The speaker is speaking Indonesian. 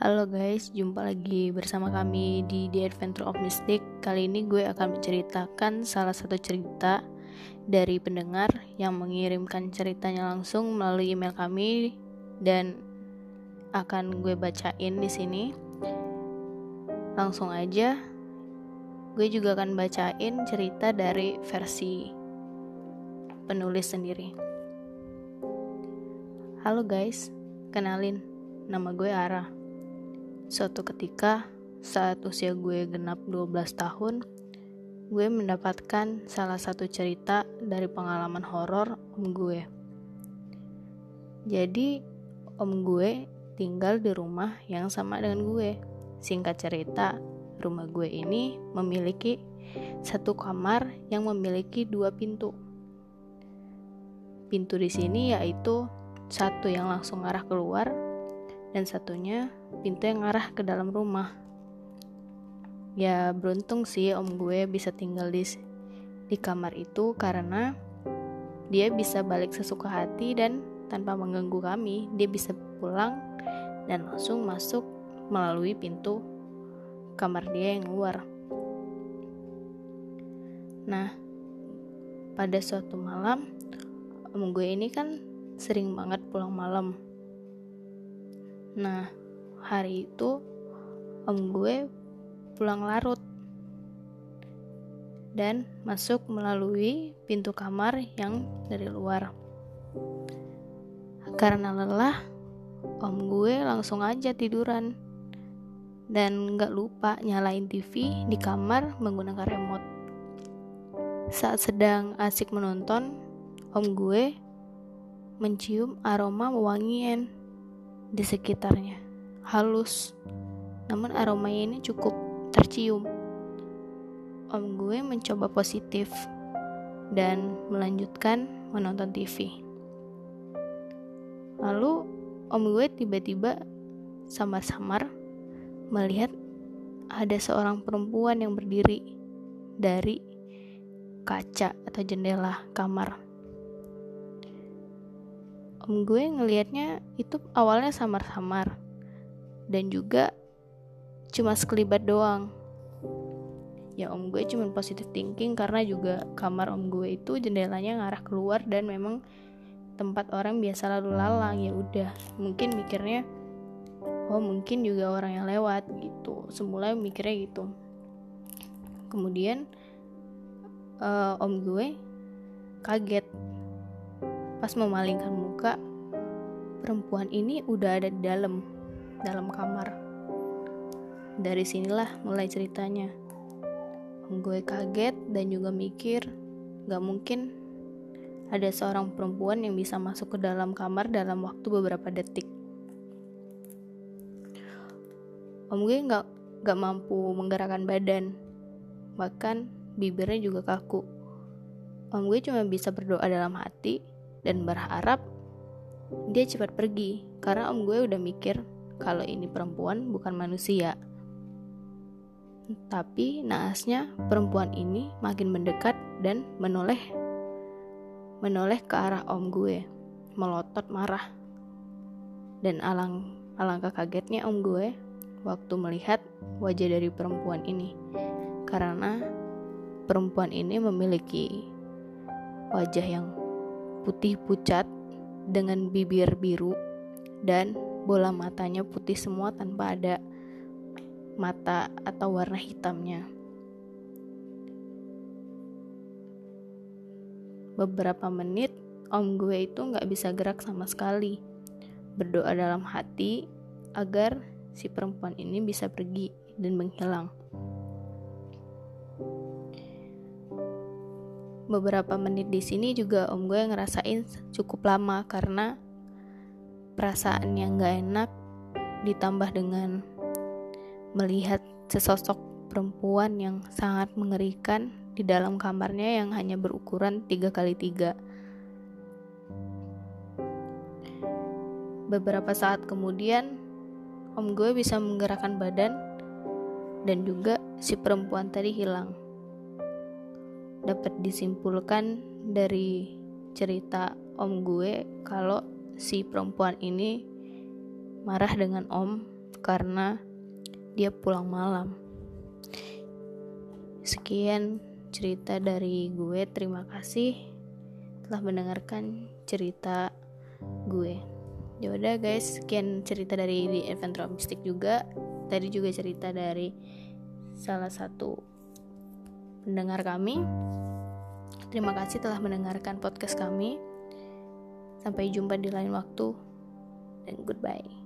Halo guys, jumpa lagi bersama kami di The Adventure of Mystic. Kali ini gue akan menceritakan salah satu cerita dari pendengar yang mengirimkan ceritanya langsung melalui email kami dan akan gue bacain di sini. Langsung aja, gue juga akan bacain cerita dari versi penulis sendiri. Halo guys, kenalin, nama gue Ara Suatu ketika, saat usia gue genap 12 tahun, gue mendapatkan salah satu cerita dari pengalaman horor om gue. Jadi, om gue tinggal di rumah yang sama dengan gue. Singkat cerita, rumah gue ini memiliki satu kamar yang memiliki dua pintu. Pintu di sini yaitu satu yang langsung arah keluar dan satunya pintu yang arah ke dalam rumah. Ya beruntung sih om gue bisa tinggal di di kamar itu karena dia bisa balik sesuka hati dan tanpa mengganggu kami, dia bisa pulang dan langsung masuk melalui pintu kamar dia yang luar. Nah, pada suatu malam, om gue ini kan sering banget pulang malam Nah, hari itu om gue pulang larut dan masuk melalui pintu kamar yang dari luar. Karena lelah, om gue langsung aja tiduran dan gak lupa nyalain TV di kamar menggunakan remote. Saat sedang asik menonton, om gue mencium aroma wangian di sekitarnya. Halus, namun aromanya ini cukup tercium. Om gue mencoba positif dan melanjutkan menonton TV. Lalu om gue tiba-tiba samar-samar melihat ada seorang perempuan yang berdiri dari kaca atau jendela kamar om gue ngelihatnya itu awalnya samar-samar. Dan juga cuma sekelibat doang. Ya om gue cuma positive thinking karena juga kamar om gue itu jendelanya ngarah keluar dan memang tempat orang biasa lalu lalang. Ya udah mungkin mikirnya oh mungkin juga orang yang lewat gitu. Semula mikirnya gitu. Kemudian uh, om gue kaget Pas memalingkan muka, perempuan ini udah ada di dalam, dalam kamar. Dari sinilah mulai ceritanya. Gue kaget dan juga mikir, gak mungkin ada seorang perempuan yang bisa masuk ke dalam kamar dalam waktu beberapa detik. Om gue gak, gak mampu menggerakkan badan, bahkan bibirnya juga kaku. Om gue cuma bisa berdoa dalam hati dan berharap dia cepat pergi karena om gue udah mikir kalau ini perempuan bukan manusia. Tapi naasnya perempuan ini makin mendekat dan menoleh menoleh ke arah om gue, melotot marah. Dan alang alangkah kagetnya om gue waktu melihat wajah dari perempuan ini. Karena perempuan ini memiliki wajah yang putih pucat dengan bibir biru dan bola matanya putih semua tanpa ada mata atau warna hitamnya. Beberapa menit, om gue itu nggak bisa gerak sama sekali. Berdoa dalam hati agar si perempuan ini bisa pergi dan menghilang. Beberapa menit di sini juga om gue ngerasain cukup lama karena perasaan yang gak enak ditambah dengan melihat sesosok perempuan yang sangat mengerikan di dalam kamarnya yang hanya berukuran 3 kali 3 Beberapa saat kemudian, om gue bisa menggerakkan badan dan juga si perempuan tadi hilang dapat disimpulkan dari cerita om gue kalau si perempuan ini marah dengan om karena dia pulang malam. Sekian cerita dari gue. Terima kasih telah mendengarkan cerita gue. Ya udah guys, sekian cerita dari di Adventure Mystic juga. Tadi juga cerita dari salah satu pendengar kami. Terima kasih telah mendengarkan podcast kami. Sampai jumpa di lain waktu dan goodbye.